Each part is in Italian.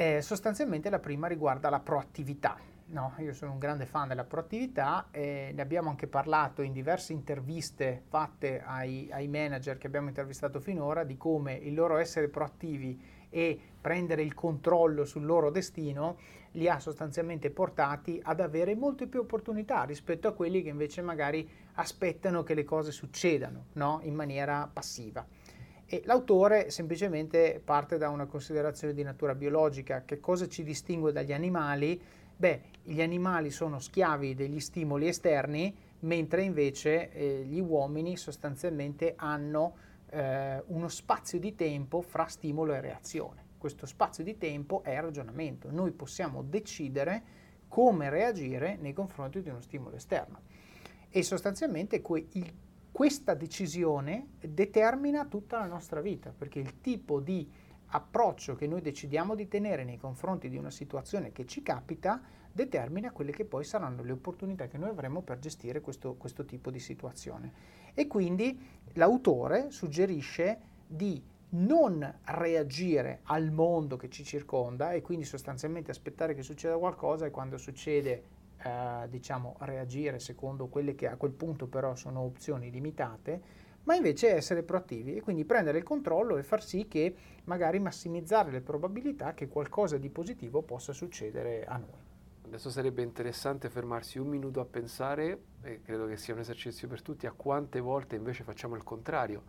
eh, sostanzialmente la prima riguarda la proattività. No, io sono un grande fan della proattività e ne abbiamo anche parlato in diverse interviste fatte ai, ai manager che abbiamo intervistato finora di come il loro essere proattivi e prendere il controllo sul loro destino li ha sostanzialmente portati ad avere molte più opportunità rispetto a quelli che invece magari aspettano che le cose succedano no? in maniera passiva. E l'autore semplicemente parte da una considerazione di natura biologica. Che cosa ci distingue dagli animali? Beh, gli animali sono schiavi degli stimoli esterni, mentre invece eh, gli uomini sostanzialmente hanno eh, uno spazio di tempo fra stimolo e reazione. Questo spazio di tempo è ragionamento. Noi possiamo decidere come reagire nei confronti di uno stimolo esterno. E sostanzialmente que- il questa decisione determina tutta la nostra vita, perché il tipo di approccio che noi decidiamo di tenere nei confronti di una situazione che ci capita determina quelle che poi saranno le opportunità che noi avremo per gestire questo, questo tipo di situazione. E quindi l'autore suggerisce di non reagire al mondo che ci circonda e quindi sostanzialmente aspettare che succeda qualcosa e quando succede eh, diciamo, reagire secondo quelle che a quel punto però sono opzioni limitate, ma invece essere proattivi e quindi prendere il controllo e far sì che magari massimizzare le probabilità che qualcosa di positivo possa succedere a noi. Adesso sarebbe interessante fermarsi un minuto a pensare, e credo che sia un esercizio per tutti, a quante volte invece facciamo il contrario,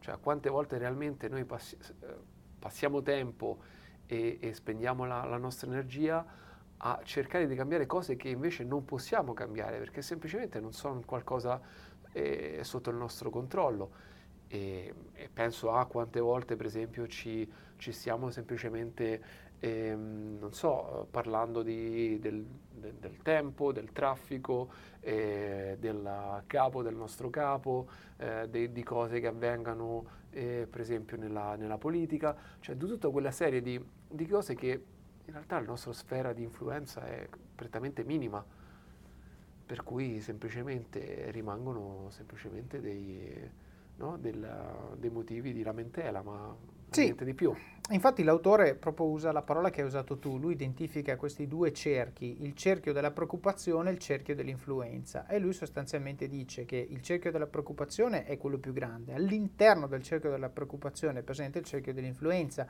cioè a quante volte realmente noi passi, eh, passiamo tempo e, e spendiamo la, la nostra energia a cercare di cambiare cose che invece non possiamo cambiare perché semplicemente non sono qualcosa eh, sotto il nostro controllo. E, e, penso a quante volte, per esempio, ci, ci stiamo semplicemente, ehm, non so, parlando di, del, del, del, tempo, del traffico, eh, del capo del nostro capo, eh, de, di cose che avvengano, eh, per esempio, nella, nella, politica, cioè di tutta quella serie di, di cose che in realtà la nostra sfera di influenza è prettamente minima, per cui semplicemente rimangono semplicemente dei, no, del, dei motivi di lamentela, ma sì. niente di più. Infatti l'autore proprio usa la parola che hai usato tu, lui identifica questi due cerchi, il cerchio della preoccupazione e il cerchio dell'influenza e lui sostanzialmente dice che il cerchio della preoccupazione è quello più grande, all'interno del cerchio della preoccupazione è presente il cerchio dell'influenza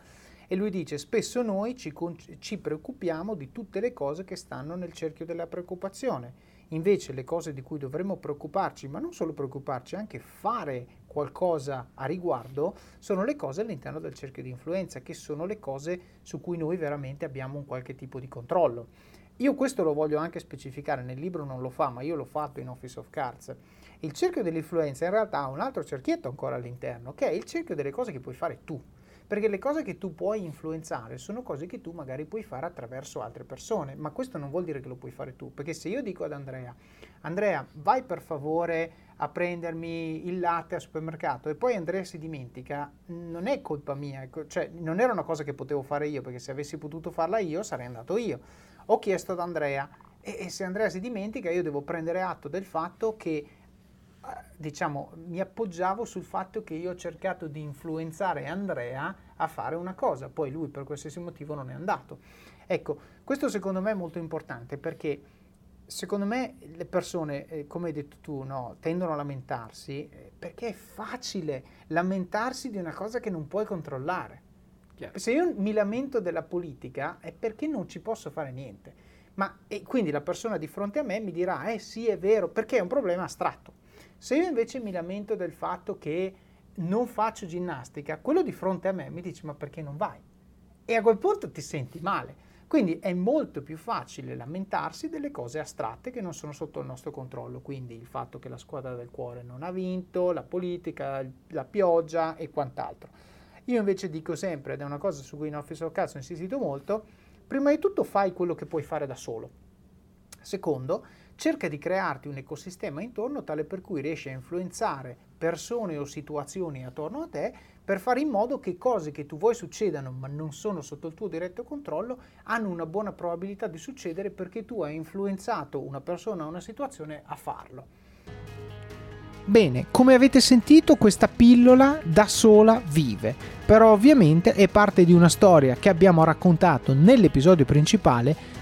e lui dice spesso noi ci, ci preoccupiamo di tutte le cose che stanno nel cerchio della preoccupazione Invece le cose di cui dovremmo preoccuparci, ma non solo preoccuparci, anche fare qualcosa a riguardo, sono le cose all'interno del cerchio di influenza, che sono le cose su cui noi veramente abbiamo un qualche tipo di controllo. Io questo lo voglio anche specificare, nel libro non lo fa, ma io l'ho fatto in Office of Cards. Il cerchio dell'influenza in realtà ha un altro cerchietto ancora all'interno, che è il cerchio delle cose che puoi fare tu. Perché le cose che tu puoi influenzare sono cose che tu magari puoi fare attraverso altre persone, ma questo non vuol dire che lo puoi fare tu, perché se io dico ad Andrea, Andrea, vai per favore a prendermi il latte al supermercato e poi Andrea si dimentica, non è colpa mia, ecco, cioè non era una cosa che potevo fare io, perché se avessi potuto farla io sarei andato io. Ho chiesto ad Andrea e, e se Andrea si dimentica io devo prendere atto del fatto che diciamo, mi appoggiavo sul fatto che io ho cercato di influenzare Andrea a fare una cosa, poi lui per qualsiasi motivo non è andato. Ecco, questo secondo me è molto importante perché secondo me le persone, eh, come hai detto tu, no, tendono a lamentarsi eh, perché è facile lamentarsi di una cosa che non puoi controllare. Chiaro. Se io mi lamento della politica è perché non ci posso fare niente. Ma e quindi la persona di fronte a me mi dirà, eh sì, è vero, perché è un problema astratto. Se io invece mi lamento del fatto che non faccio ginnastica, quello di fronte a me mi dice ma perché non vai? E a quel punto ti senti male. Quindi è molto più facile lamentarsi delle cose astratte che non sono sotto il nostro controllo, quindi il fatto che la squadra del cuore non ha vinto, la politica, la pioggia e quant'altro. Io invece dico sempre, ed è una cosa su cui in Office of Cazzo ho insistito molto, prima di tutto fai quello che puoi fare da solo. Secondo, cerca di crearti un ecosistema intorno tale per cui riesci a influenzare persone o situazioni attorno a te per fare in modo che cose che tu vuoi succedano ma non sono sotto il tuo diretto controllo hanno una buona probabilità di succedere perché tu hai influenzato una persona o una situazione a farlo. Bene, come avete sentito questa pillola da sola vive, però ovviamente è parte di una storia che abbiamo raccontato nell'episodio principale